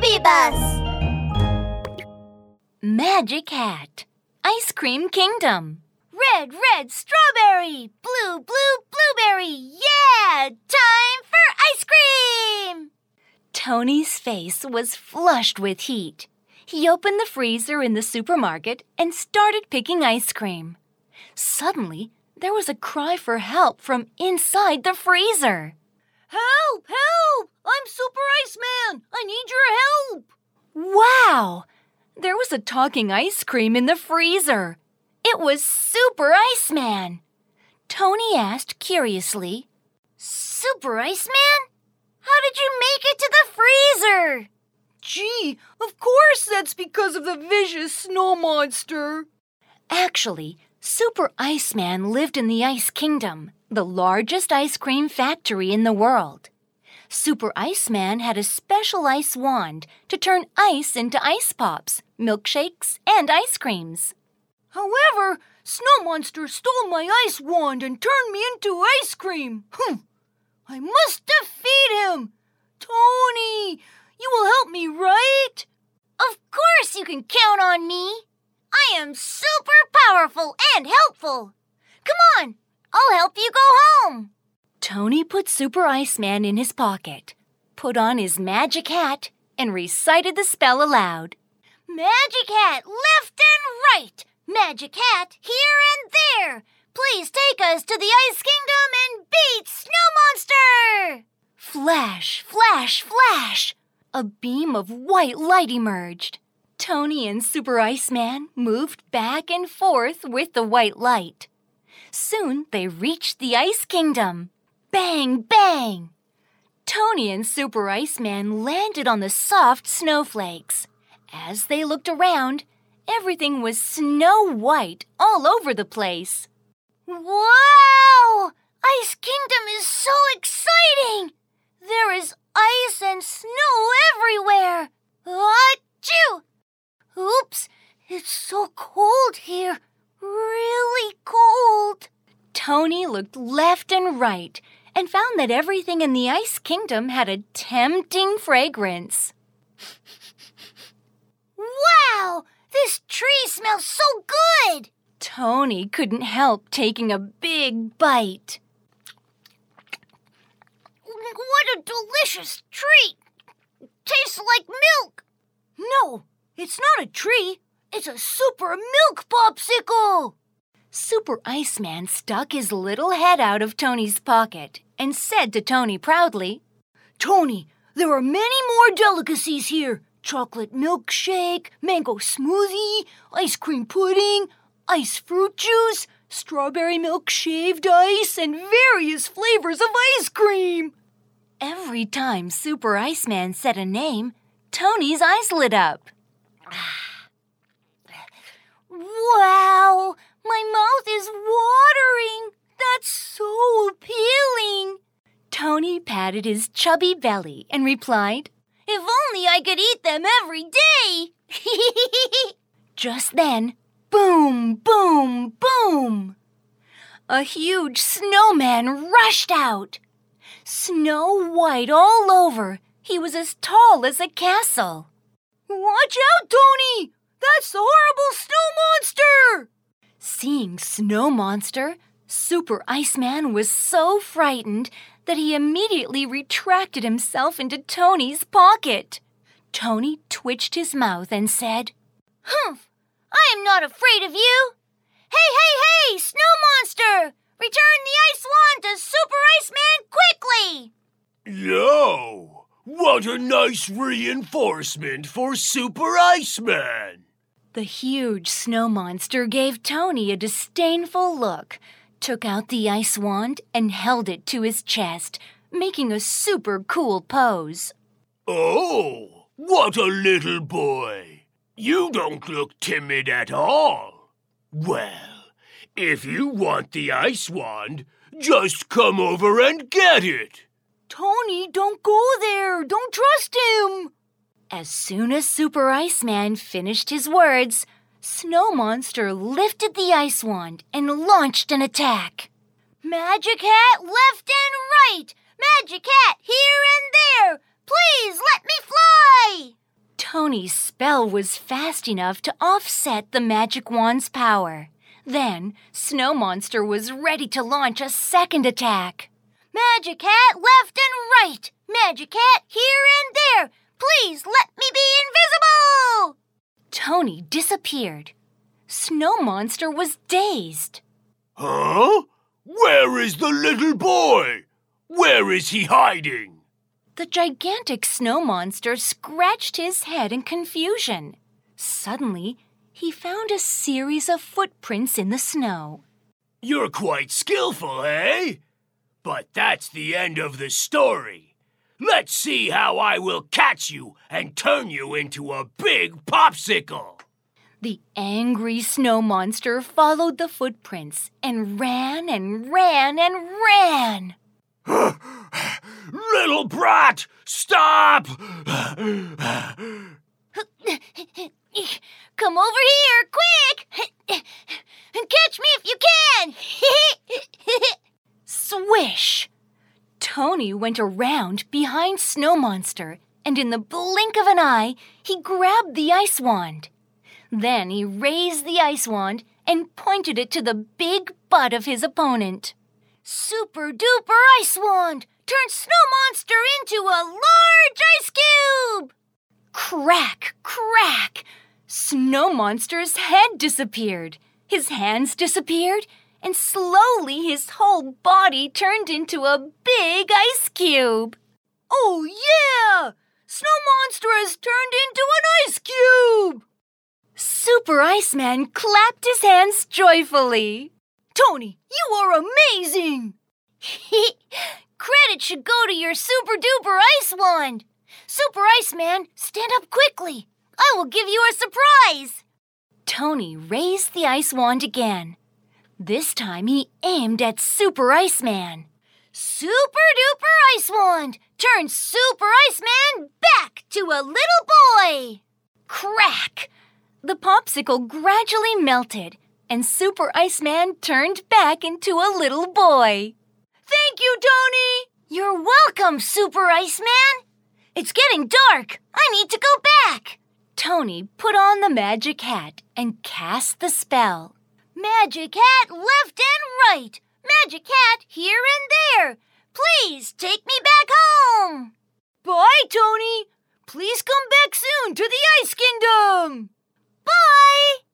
Baby Bus! Magic Hat. Ice Cream Kingdom. Red, red, strawberry! Blue, blue, blueberry! Yeah! Time for ice cream! Tony's face was flushed with heat. He opened the freezer in the supermarket and started picking ice cream. Suddenly, there was a cry for help from inside the freezer. Help! Help! I'm Super Iceman! I need your help! Wow! There was a talking ice cream in the freezer. It was Super Iceman. Tony asked curiously, Super Iceman? How did you make it to the freezer? Gee, of course that's because of the vicious snow monster. Actually, Super Iceman lived in the Ice Kingdom, the largest ice cream factory in the world. Super Iceman had a special ice wand to turn ice into ice pops, milkshakes, and ice creams. However, Snow Monster stole my ice wand and turned me into ice cream. Humph! I must defeat him! Tony, you will help me, right? Of course you can count on me! I am super powerful and helpful! Come on, I'll help you go home! Tony put Super Iceman in his pocket, put on his magic hat, and recited the spell aloud. Magic hat left and right! Magic hat here and there! Please take us to the Ice Kingdom and beat Snow Monster! Flash, flash, flash! A beam of white light emerged. Tony and Super Iceman moved back and forth with the white light. Soon they reached the Ice Kingdom. Bang, bang! Tony and Super Iceman landed on the soft snowflakes. As they looked around, everything was snow white all over the place. Wow! Ice Kingdom is so exciting! There is ice and snow everywhere! Achoo! Oops, it's so cold here. Really cold. Tony looked left and right and found that everything in the Ice Kingdom had a tempting fragrance. Wow! This tree smells so good! Tony couldn't help taking a big bite. What a delicious treat! Tastes like milk! No, it's not a tree. It's a super milk popsicle! Super Iceman stuck his little head out of Tony's pocket and said to Tony proudly, Tony, there are many more delicacies here chocolate milkshake, mango smoothie, ice cream pudding, ice fruit juice, strawberry milk shaved ice, and various flavors of ice cream. Every time Super Iceman said a name, Tony's eyes lit up. wow! My mouth is watering! That's so appealing! Tony patted his chubby belly and replied, If only I could eat them every day! Just then, boom, boom, boom! A huge snowman rushed out. Snow white all over, he was as tall as a castle. Watch out, Tony! That's the horrible snow monster! Seeing Snow Monster, Super Iceman was so frightened that he immediately retracted himself into Tony's pocket. Tony twitched his mouth and said, Humph! I am not afraid of you! Hey, hey, hey, Snow Monster! Return the ice wand to Super Iceman quickly! Yo! What a nice reinforcement for Super Iceman! The huge snow monster gave Tony a disdainful look, took out the ice wand, and held it to his chest, making a super cool pose. Oh, what a little boy! You don't look timid at all. Well, if you want the ice wand, just come over and get it. Tony, don't go there. Don't trust him. As soon as Super Iceman finished his words, Snow Monster lifted the ice wand and launched an attack. Magic Hat left and right! Magic Hat here and there! Please let me fly! Tony's spell was fast enough to offset the magic wand's power. Then, Snow Monster was ready to launch a second attack. Magic Hat left and right. Magic Hat here and there. Please let me be invisible. Tony disappeared. Snow Monster was dazed. Huh? Where is the little boy? Where is he hiding? The gigantic snow monster scratched his head in confusion. Suddenly, he found a series of footprints in the snow. You're quite skillful, eh? But that's the end of the story. Let's see how I will catch you and turn you into a big popsicle. The angry snow monster followed the footprints and ran and ran and ran. Little brat, stop! Come over here, quick! Catch me if you can! Swish! Tony went around behind Snow Monster, and in the blink of an eye, he grabbed the ice wand. Then he raised the ice wand and pointed it to the big butt of his opponent. Super duper ice wand! Turn Snow Monster into a large ice cube! Crack, crack! Snow Monster's head disappeared. His hands disappeared, and slowly his whole body turned into a big ice cube. Oh, yeah! Snow Monster has turned into an ice cube! Super Iceman clapped his hands joyfully. Tony, you are amazing! Credit should go to your super duper ice wand. Super Iceman, stand up quickly. I will give you a surprise. Tony raised the ice wand again. This time he aimed at Super Iceman. Super duper ice wand! Turn Super Iceman back to a little boy! Crack! The popsicle gradually melted, and Super Iceman turned back into a little boy. Thank you, Tony! You're welcome, Super Iceman! It's getting dark. I need to go back. Tony put on the magic hat and cast the spell. Magic hat left and right. Magic hat here and there. Please take me back home. Bye, Tony. Please come back soon to the Ice Kingdom. Bye.